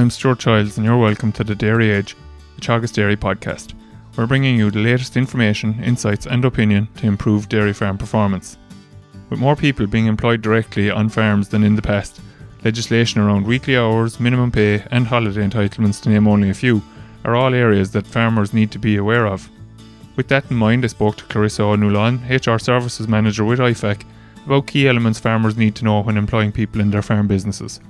I'm Stuart Childs, and you're welcome to the Dairy Edge, the Teagasc Dairy podcast. We're bringing you the latest information, insights, and opinion to improve dairy farm performance. With more people being employed directly on farms than in the past, legislation around weekly hours, minimum pay, and holiday entitlements, to name only a few, are all areas that farmers need to be aware of. With that in mind, I spoke to Clarissa O'Nuallain, HR Services Manager with IFAC, about key elements farmers need to know when employing people in their farm businesses.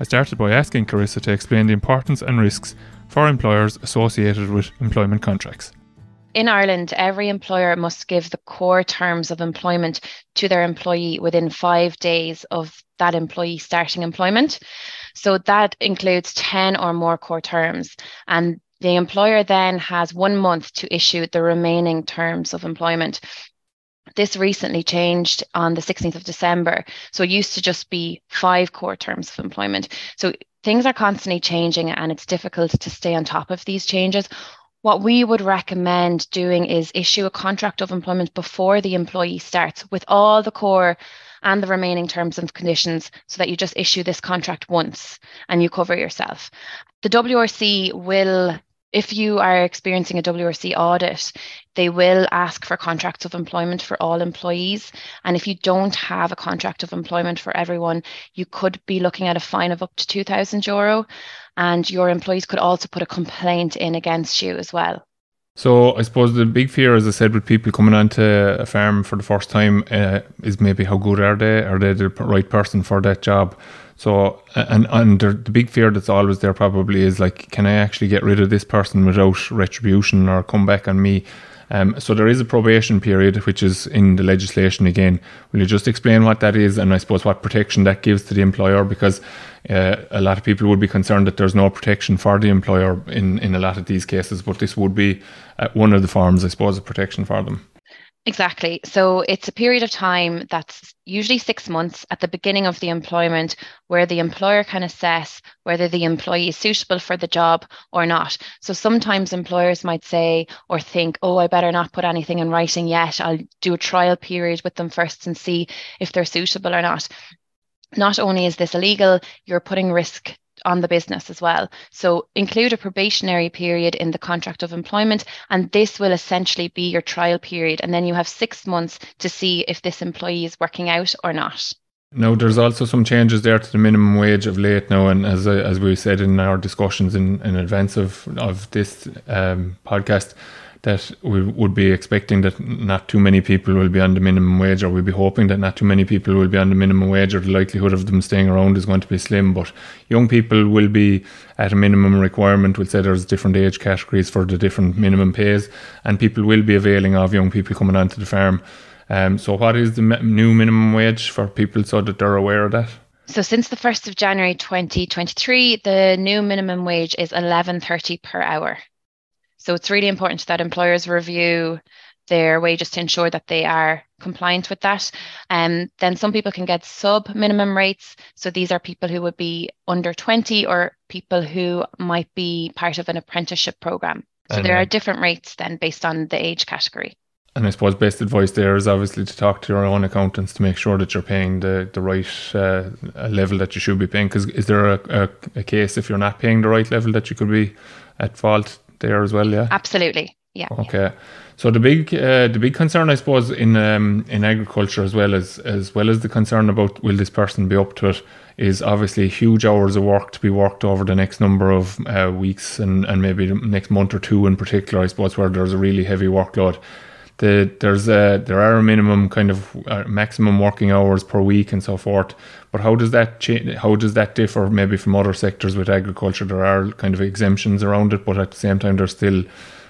I started by asking Clarissa to explain the importance and risks for employers associated with employment contracts. In Ireland, every employer must give the core terms of employment to their employee within five days of that employee starting employment. So that includes 10 or more core terms. And the employer then has one month to issue the remaining terms of employment this recently changed on the 16th of December. So it used to just be five core terms of employment. So things are constantly changing and it's difficult to stay on top of these changes. What we would recommend doing is issue a contract of employment before the employee starts with all the core and the remaining terms and conditions so that you just issue this contract once and you cover yourself. The WRC will if you are experiencing a WRC audit, they will ask for contracts of employment for all employees. And if you don't have a contract of employment for everyone, you could be looking at a fine of up to 2,000 euro. And your employees could also put a complaint in against you as well. So I suppose the big fear, as I said, with people coming onto a farm for the first time, uh, is maybe how good are they? Are they the right person for that job? So and and the big fear that's always there probably is like, can I actually get rid of this person without retribution or come back on me? Um, so there is a probation period, which is in the legislation again. Will you just explain what that is, and I suppose what protection that gives to the employer? Because uh, a lot of people would be concerned that there's no protection for the employer in in a lot of these cases, but this would be uh, one of the forms, I suppose, of protection for them. Exactly. So it's a period of time that's usually six months at the beginning of the employment where the employer can assess whether the employee is suitable for the job or not. So sometimes employers might say or think, oh, I better not put anything in writing yet. I'll do a trial period with them first and see if they're suitable or not. Not only is this illegal, you're putting risk on the business as well. So include a probationary period in the contract of employment, and this will essentially be your trial period. And then you have six months to see if this employee is working out or not. Now, there's also some changes there to the minimum wage of late now, and as as we said in our discussions in, in advance of of this um, podcast, that we would be expecting that not too many people will be on the minimum wage, or we'll be hoping that not too many people will be on the minimum wage, or the likelihood of them staying around is going to be slim. But young people will be at a minimum requirement. We'll say there's different age categories for the different minimum pays, and people will be availing of young people coming onto the farm. Um, so, what is the new minimum wage for people so that they're aware of that? So since the 1st of January 2023, the new minimum wage is 11.30 per hour. So it's really important that employers review their wages to ensure that they are compliant with that. And um, then some people can get sub minimum rates. So these are people who would be under 20 or people who might be part of an apprenticeship program. So and there are different rates then based on the age category. And I suppose best advice there is obviously to talk to your own accountants to make sure that you're paying the, the right uh, level that you should be paying. Because is there a, a, a case if you're not paying the right level that you could be at fault there as well, yeah? Absolutely. Yeah. Okay. So the big uh, the big concern I suppose in um, in agriculture as well as as well as the concern about will this person be up to it is obviously huge hours of work to be worked over the next number of uh, weeks and, and maybe the next month or two in particular I suppose where there's a really heavy workload the, there's a, there are a minimum kind of uh, maximum working hours per week and so forth. But how does that? How does that differ maybe from other sectors with agriculture? There are kind of exemptions around it, but at the same time, there's still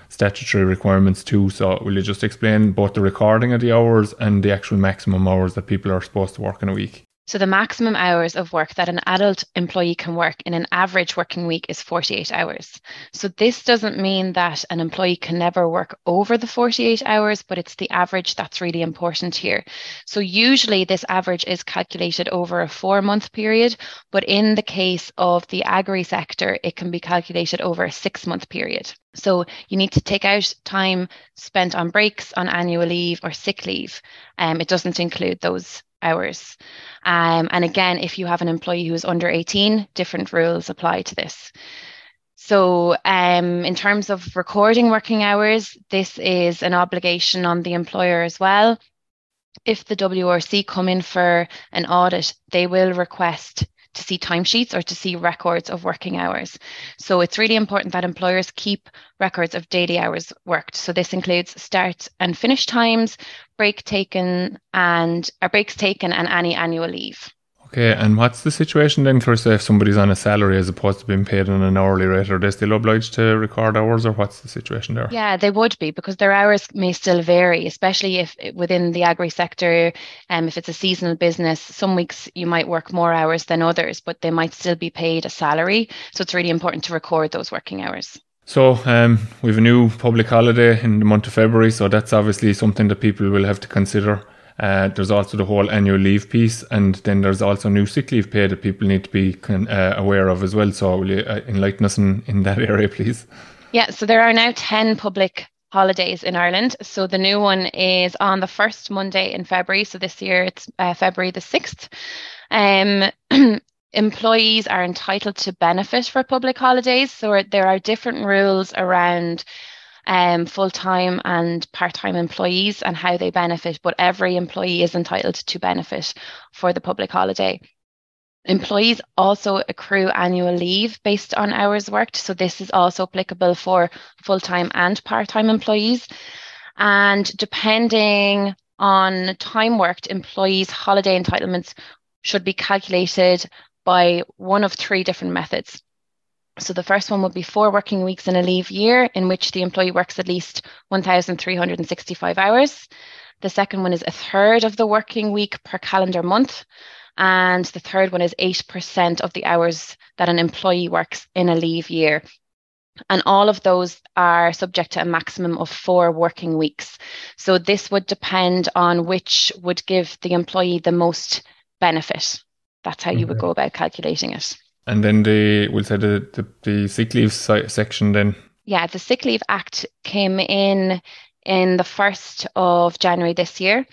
statutory requirements too. So will you just explain both the recording of the hours and the actual maximum hours that people are supposed to work in a week? So, the maximum hours of work that an adult employee can work in an average working week is 48 hours. So, this doesn't mean that an employee can never work over the 48 hours, but it's the average that's really important here. So, usually this average is calculated over a four month period, but in the case of the agri sector, it can be calculated over a six month period. So you need to take out time spent on breaks, on annual leave or sick leave. Um, it doesn't include those hours. Um, and again, if you have an employee who is under 18, different rules apply to this. So, um, in terms of recording working hours, this is an obligation on the employer as well. If the WRC come in for an audit, they will request to see timesheets or to see records of working hours. So it's really important that employers keep records of daily hours worked. So this includes start and finish times, break taken and a breaks taken and any annual leave. Okay, and what's the situation then, Clarissa, if somebody's on a salary as opposed to being paid on an hourly rate? Are they still obliged to record hours, or what's the situation there? Yeah, they would be because their hours may still vary, especially if within the agri sector, um, if it's a seasonal business, some weeks you might work more hours than others, but they might still be paid a salary. So it's really important to record those working hours. So um, we have a new public holiday in the month of February, so that's obviously something that people will have to consider. Uh, there's also the whole annual leave piece, and then there's also new sick leave pay that people need to be uh, aware of as well. So, will you uh, enlighten us in, in that area, please? Yeah, so there are now 10 public holidays in Ireland. So, the new one is on the first Monday in February. So, this year it's uh, February the 6th. Um, employees are entitled to benefit for public holidays. So, there are different rules around um, full time and part time employees and how they benefit, but every employee is entitled to benefit for the public holiday. Employees also accrue annual leave based on hours worked. So, this is also applicable for full time and part time employees. And depending on time worked, employees' holiday entitlements should be calculated by one of three different methods. So the first one would be four working weeks in a leave year in which the employee works at least 1,365 hours. The second one is a third of the working week per calendar month. And the third one is 8% of the hours that an employee works in a leave year. And all of those are subject to a maximum of four working weeks. So this would depend on which would give the employee the most benefit. That's how you would mm-hmm. go about calculating it. And then the we'll say the, the, the sick leave section then. Yeah, the Sick Leave Act came in in the 1st of January this year.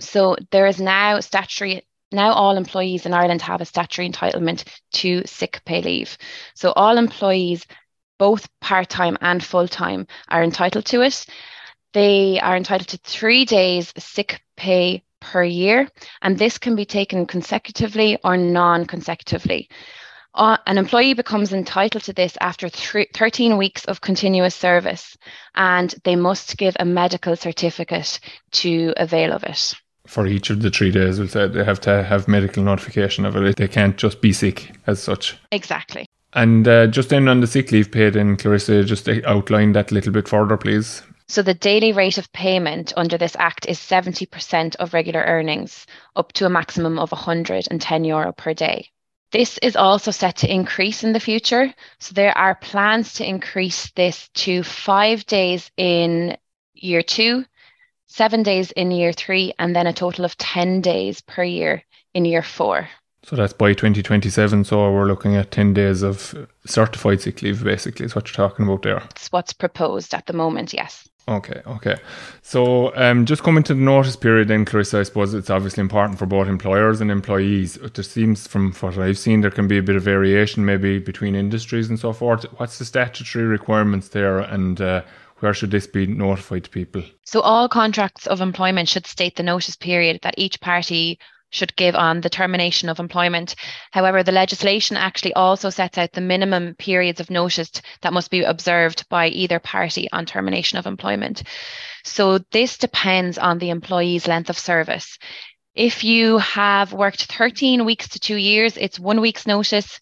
So there is now statutory now all employees in Ireland have a statutory entitlement to sick pay leave. So all employees, both part-time and full-time, are entitled to it. They are entitled to three days sick pay per year, and this can be taken consecutively or non consecutively. Uh, an employee becomes entitled to this after th- 13 weeks of continuous service, and they must give a medical certificate to avail of it. For each of the three days, we'll say they have to have medical notification of it. They can't just be sick as such. Exactly. And uh, just then on the sick leave paid, then Clarissa, just outline that a little bit further, please. So the daily rate of payment under this act is 70% of regular earnings, up to a maximum of 110 euro per day. This is also set to increase in the future. So there are plans to increase this to five days in year two, seven days in year three, and then a total of 10 days per year in year four. So that's by 2027. So we're looking at 10 days of certified sick leave, basically, is what you're talking about there. That's what's proposed at the moment, yes. Okay, okay. So, um, just coming to the notice period, then, Clarissa, I suppose it's obviously important for both employers and employees. There seems, from what I've seen, there can be a bit of variation maybe between industries and so forth. What's the statutory requirements there, and uh, where should this be notified to people? So, all contracts of employment should state the notice period that each party should give on the termination of employment. However, the legislation actually also sets out the minimum periods of notice that must be observed by either party on termination of employment. So this depends on the employee's length of service. If you have worked 13 weeks to two years, it's one week's notice.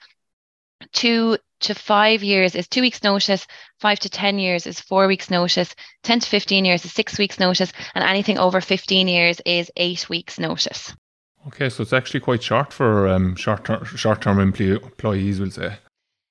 Two to five years is two weeks' notice. Five to 10 years is four weeks' notice. 10 to 15 years is six weeks' notice. And anything over 15 years is eight weeks' notice. Okay, so it's actually quite short for um, short term short term employees, we'll say.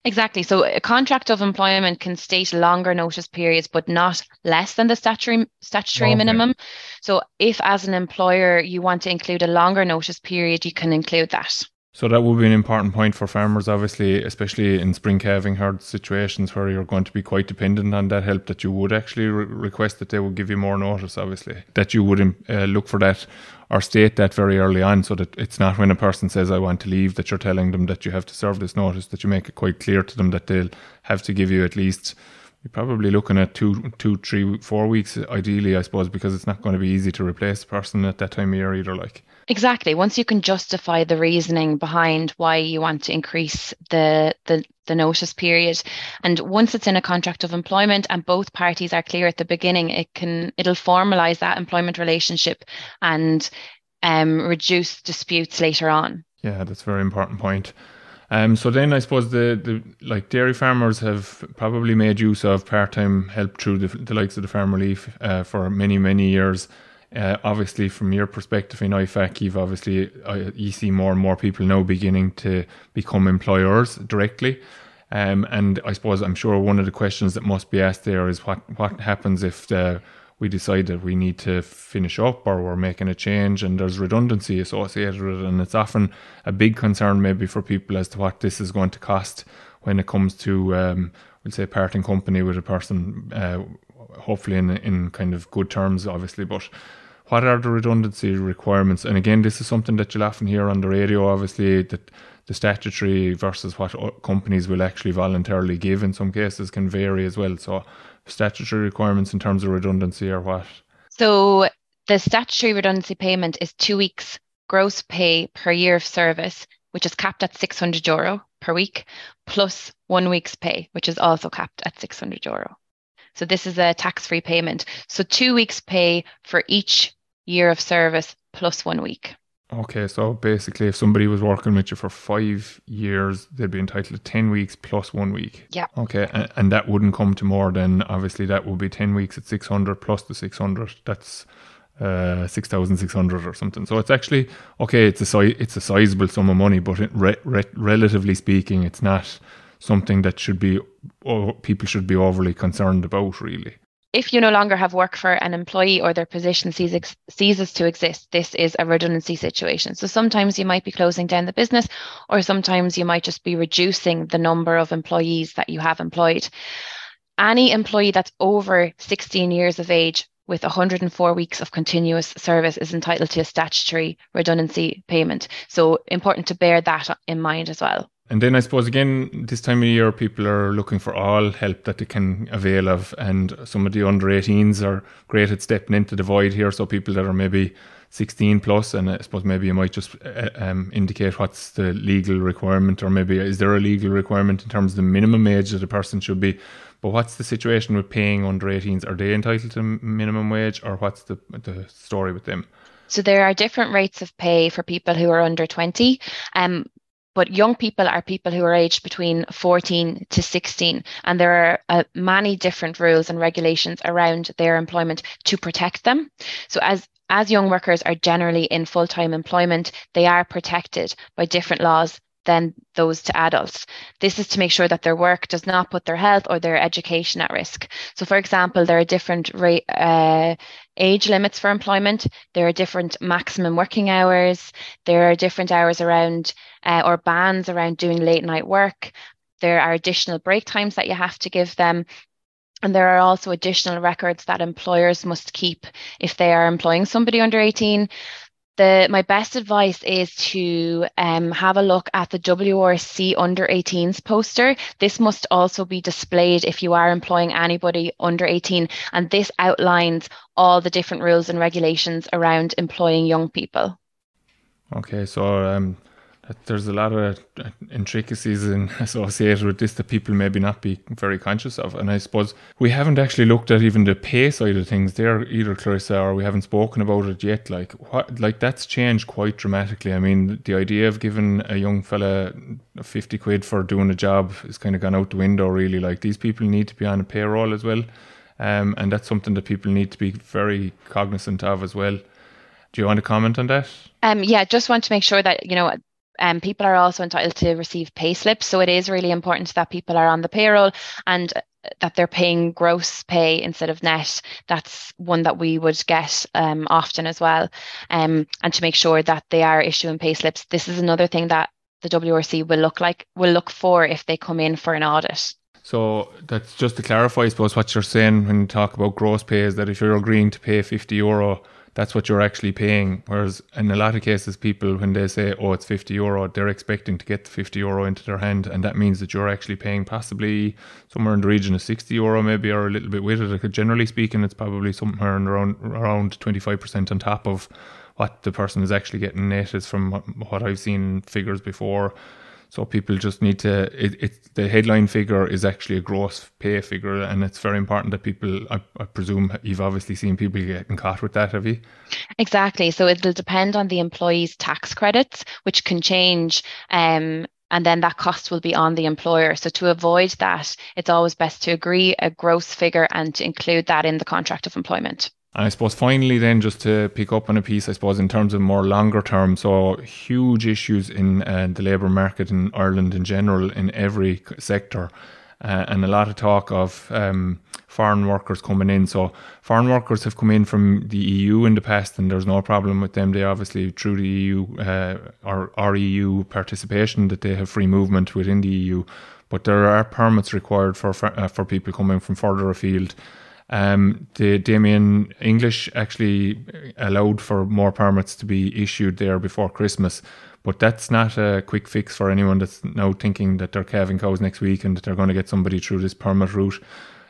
Exactly. So a contract of employment can state longer notice periods, but not less than the statutory statutory okay. minimum. So if as an employer you want to include a longer notice period, you can include that. So that will be an important point for farmers, obviously, especially in spring calving herd situations where you're going to be quite dependent on that help. That you would actually re- request that they would give you more notice, obviously, that you would uh, look for that or state that very early on, so that it's not when a person says I want to leave that you're telling them that you have to serve this notice. That you make it quite clear to them that they'll have to give you at least you're probably looking at two, two, three, four weeks, ideally, I suppose, because it's not going to be easy to replace the person at that time of year either. Like exactly, once you can justify the reasoning behind why you want to increase the the the notice period, and once it's in a contract of employment and both parties are clear at the beginning, it can it'll formalize that employment relationship and um, reduce disputes later on. Yeah, that's a very important point. Um, so then I suppose the, the like dairy farmers have probably made use of part time help through the, the likes of the farm relief uh, for many many years. Uh, obviously, from your perspective in IFAC, you've obviously uh, you see more and more people now beginning to become employers directly. Um, and I suppose I'm sure one of the questions that must be asked there is what what happens if the we decide that we need to finish up or we're making a change and there's redundancy associated with it. And it's often a big concern maybe for people as to what this is going to cost when it comes to, um, we'll say, parting company with a person, uh, hopefully in, in kind of good terms, obviously. But what are the redundancy requirements? And again, this is something that you'll often hear on the radio, obviously, that the statutory versus what companies will actually voluntarily give in some cases can vary as well. So statutory requirements in terms of redundancy or what? So the statutory redundancy payment is two weeks gross pay per year of service, which is capped at 600 euro per week, plus one week's pay, which is also capped at 600 euro. So this is a tax-free payment. So two weeks pay for each year of service plus one week. Okay, so basically, if somebody was working with you for five years, they'd be entitled to 10 weeks plus one week. Yeah. Okay, and, and that wouldn't come to more than obviously that would be 10 weeks at 600 plus the 600. That's uh, 6,600 or something. So it's actually, okay, it's a, si- it's a sizable sum of money, but it re- re- relatively speaking, it's not something that should be, oh, people should be overly concerned about, really if you no longer have work for an employee or their position ceases, ceases to exist, this is a redundancy situation. So sometimes you might be closing down the business, or sometimes you might just be reducing the number of employees that you have employed. Any employee that's over 16 years of age with 104 weeks of continuous service is entitled to a statutory redundancy payment. So important to bear that in mind as well. And then I suppose again, this time of year, people are looking for all help that they can avail of. And some of the under 18s are great at stepping into the void here. So people that are maybe 16 plus, and I suppose maybe you might just uh, um, indicate what's the legal requirement, or maybe is there a legal requirement in terms of the minimum age that a person should be. But what's the situation with paying under 18s? Are they entitled to minimum wage, or what's the the story with them? So there are different rates of pay for people who are under 20. Um, but young people are people who are aged between 14 to 16 and there are uh, many different rules and regulations around their employment to protect them. So as as young workers are generally in full-time employment they are protected by different laws than those to adults. This is to make sure that their work does not put their health or their education at risk. So, for example, there are different uh, age limits for employment, there are different maximum working hours, there are different hours around uh, or bans around doing late night work. There are additional break times that you have to give them. And there are also additional records that employers must keep if they are employing somebody under 18 the my best advice is to um, have a look at the WRC under 18s poster. This must also be displayed if you are employing anybody under 18, and this outlines all the different rules and regulations around employing young people. Okay, so um, there's a lot of uh, intricacies in, associated with this that people maybe not be very conscious of. And I suppose we haven't actually looked at even the pay side of things there either, Clarissa, or we haven't spoken about it yet. Like what, like that's changed quite dramatically. I mean, the idea of giving a young fella 50 quid for doing a job is kind of gone out the window, really. Like these people need to be on a payroll as well. Um, and that's something that people need to be very cognizant of as well. Do you want to comment on that? Um, yeah, just want to make sure that you know um, people are also entitled to receive pay slips. So it is really important that people are on the payroll and uh, that they're paying gross pay instead of net. That's one that we would get um, often as well. Um, and to make sure that they are issuing pay slips. This is another thing that the WRC will look like will look for if they come in for an audit. So that's just to clarify, I suppose, what you're saying when you talk about gross pay is that if you're agreeing to pay 50 euro, that's what you're actually paying. Whereas in a lot of cases, people, when they say, oh, it's 50 euro, they're expecting to get the 50 euro into their hand. And that means that you're actually paying possibly somewhere in the region of 60 euro, maybe, or a little bit with it. Generally speaking, it's probably somewhere around, around 25% on top of what the person is actually getting net is from what I've seen figures before. So people just need to. It, it the headline figure is actually a gross pay figure, and it's very important that people. I, I, presume you've obviously seen people getting caught with that, have you? Exactly. So it'll depend on the employee's tax credits, which can change. Um, and then that cost will be on the employer. So to avoid that, it's always best to agree a gross figure and to include that in the contract of employment. And I suppose finally, then just to pick up on a piece, I suppose in terms of more longer term, so huge issues in uh, the labour market in Ireland in general, in every sector, uh, and a lot of talk of um, foreign workers coming in. So foreign workers have come in from the EU in the past, and there's no problem with them. They obviously through the EU uh, or, or EU participation that they have free movement within the EU, but there are permits required for uh, for people coming from further afield. Um, the Damien English actually allowed for more permits to be issued there before Christmas, but that's not a quick fix for anyone that's now thinking that they're calving cows next week and that they're going to get somebody through this permit route.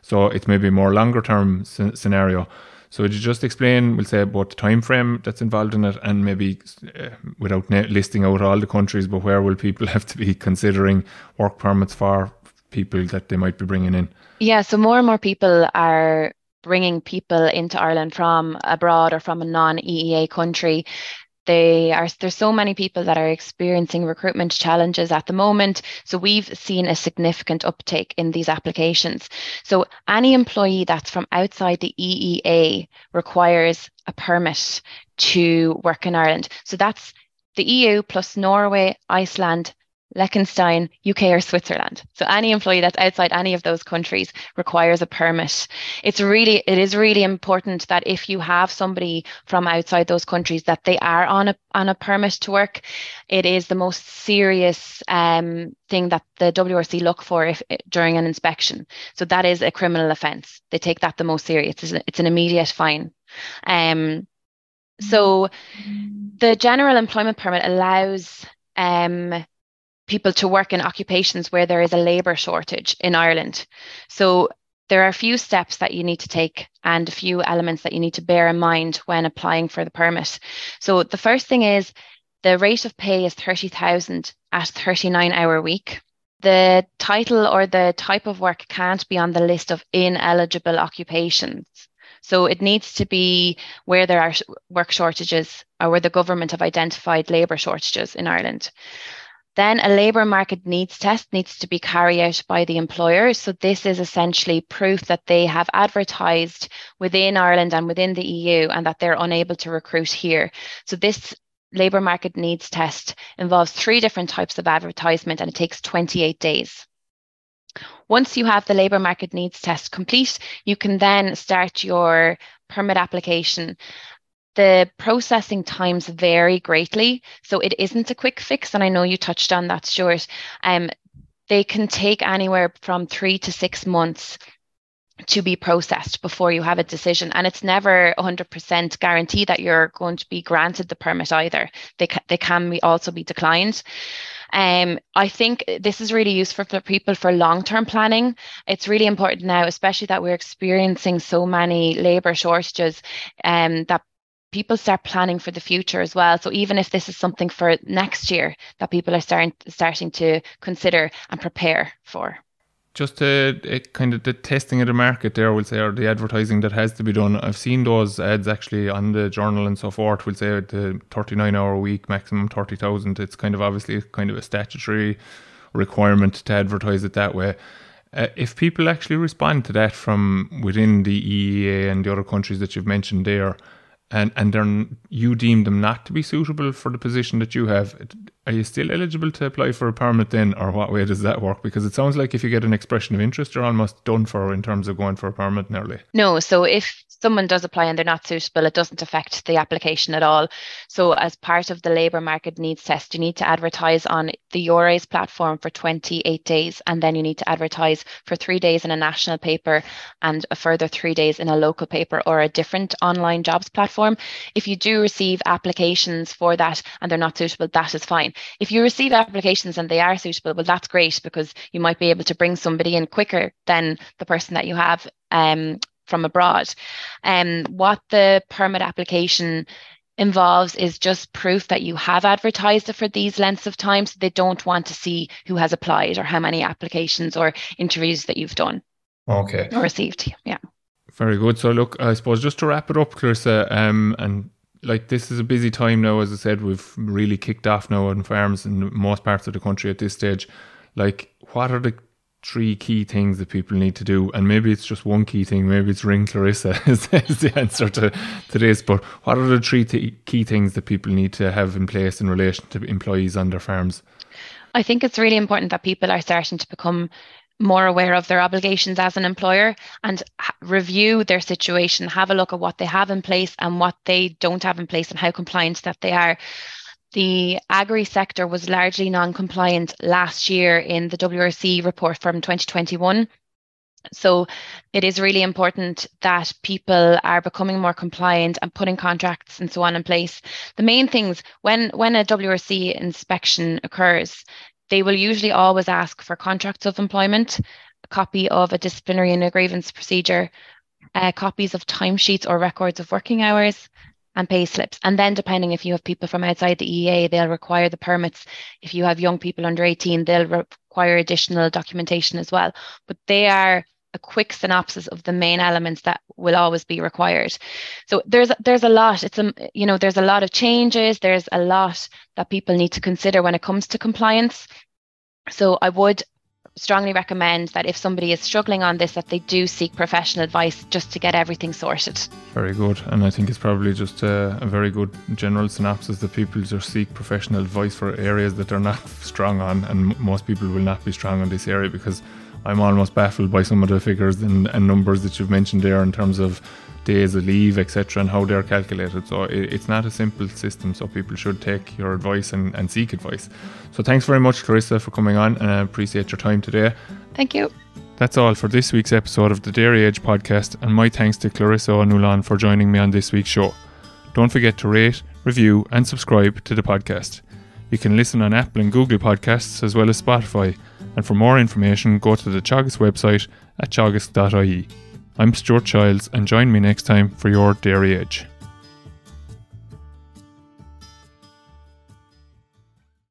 So it's maybe a more longer term scenario. So would you just explain, we'll say, about the time frame that's involved in it, and maybe uh, without listing out all the countries, but where will people have to be considering work permits for people that they might be bringing in? Yeah, so more and more people are bringing people into Ireland from abroad or from a non-EEA country. They are there's so many people that are experiencing recruitment challenges at the moment. So we've seen a significant uptake in these applications. So any employee that's from outside the EEA requires a permit to work in Ireland. So that's the EU plus Norway, Iceland, Liechtenstein, UK, or Switzerland. So any employee that's outside any of those countries requires a permit. It's really, it is really important that if you have somebody from outside those countries, that they are on a on a permit to work. It is the most serious um, thing that the WRC look for if during an inspection. So that is a criminal offence. They take that the most serious. It's, it's an immediate fine. Um, so the general employment permit allows um, people to work in occupations where there is a labour shortage in Ireland. So there are a few steps that you need to take and a few elements that you need to bear in mind when applying for the permit. So the first thing is the rate of pay is 30,000 at 39 hour week. The title or the type of work can't be on the list of ineligible occupations. So it needs to be where there are work shortages or where the government have identified labour shortages in Ireland. Then a labour market needs test needs to be carried out by the employer. So this is essentially proof that they have advertised within Ireland and within the EU and that they're unable to recruit here. So this labour market needs test involves three different types of advertisement and it takes 28 days. Once you have the labour market needs test complete, you can then start your permit application the processing times vary greatly. So it isn't a quick fix. And I know you touched on that, Stuart. Um, they can take anywhere from three to six months to be processed before you have a decision. And it's never 100% guarantee that you're going to be granted the permit either. They, ca- they can be also be declined. Um, I think this is really useful for people for long term planning. It's really important now, especially that we're experiencing so many labour shortages, um, that people start planning for the future as well. So even if this is something for next year that people are starting starting to consider and prepare for. Just uh, kind of the testing of the market there, we'll say, or the advertising that has to be done. I've seen those ads actually on the journal and so forth. We'll say the 39 hour week, maximum 30,000. It's kind of obviously kind of a statutory requirement to advertise it that way. Uh, if people actually respond to that from within the EEA and the other countries that you've mentioned there, and and they're you deem them not to be suitable for the position that you have are you still eligible to apply for a permit then, or what way does that work? Because it sounds like if you get an expression of interest, you're almost done for in terms of going for a permit nearly. No, so if someone does apply and they're not suitable, it doesn't affect the application at all. So, as part of the labour market needs test, you need to advertise on the EURES platform for 28 days, and then you need to advertise for three days in a national paper and a further three days in a local paper or a different online jobs platform. If you do receive applications for that and they're not suitable, that is fine. If you receive applications and they are suitable, well, that's great because you might be able to bring somebody in quicker than the person that you have um, from abroad. Um, what the permit application involves is just proof that you have advertised it for these lengths of time. So they don't want to see who has applied or how many applications or interviews that you've done. Okay. Or received. Yeah. Very good. So look, I suppose just to wrap it up, Clarissa, um, and like this is a busy time now. As I said, we've really kicked off now on farms in most parts of the country at this stage. Like, what are the three key things that people need to do? And maybe it's just one key thing. Maybe it's ring Clarissa is, the answer to, to this. But what are the three th- key things that people need to have in place in relation to employees on their farms? I think it's really important that people are starting to become more aware of their obligations as an employer and review their situation, have a look at what they have in place and what they don't have in place and how compliant that they are. The agri sector was largely non compliant last year in the WRC report from 2021. So it is really important that people are becoming more compliant and putting contracts and so on in place. The main things when when a WRC inspection occurs, they will usually always ask for contracts of employment, a copy of a disciplinary and a grievance procedure, uh, copies of timesheets or records of working hours, and pay slips. And then, depending if you have people from outside the EA, they'll require the permits. If you have young people under 18, they'll require additional documentation as well. But they are a quick synopsis of the main elements that will always be required. So there's there's a lot. It's a you know there's a lot of changes. There's a lot that people need to consider when it comes to compliance. So I would strongly recommend that if somebody is struggling on this that they do seek professional advice just to get everything sorted. Very good. And i think it's probably just a, a, very good general synopsis that people just seek professional advice for areas that they're not strong on and most people will not be strong on this area because I'm almost baffled by some of the figures and, and numbers that you've mentioned there in terms of days of leave, etc., and how they're calculated. So it, it's not a simple system. So people should take your advice and, and seek advice. So thanks very much, Clarissa, for coming on, and I appreciate your time today. Thank you. That's all for this week's episode of the Dairy Edge podcast, and my thanks to Clarissa O'Nuallain for joining me on this week's show. Don't forget to rate, review, and subscribe to the podcast. You can listen on Apple and Google Podcasts as well as Spotify. And for more information, go to the Teagasc website at teagasc.ie. I'm Stuart Childs, and join me next time for your Dairy Edge.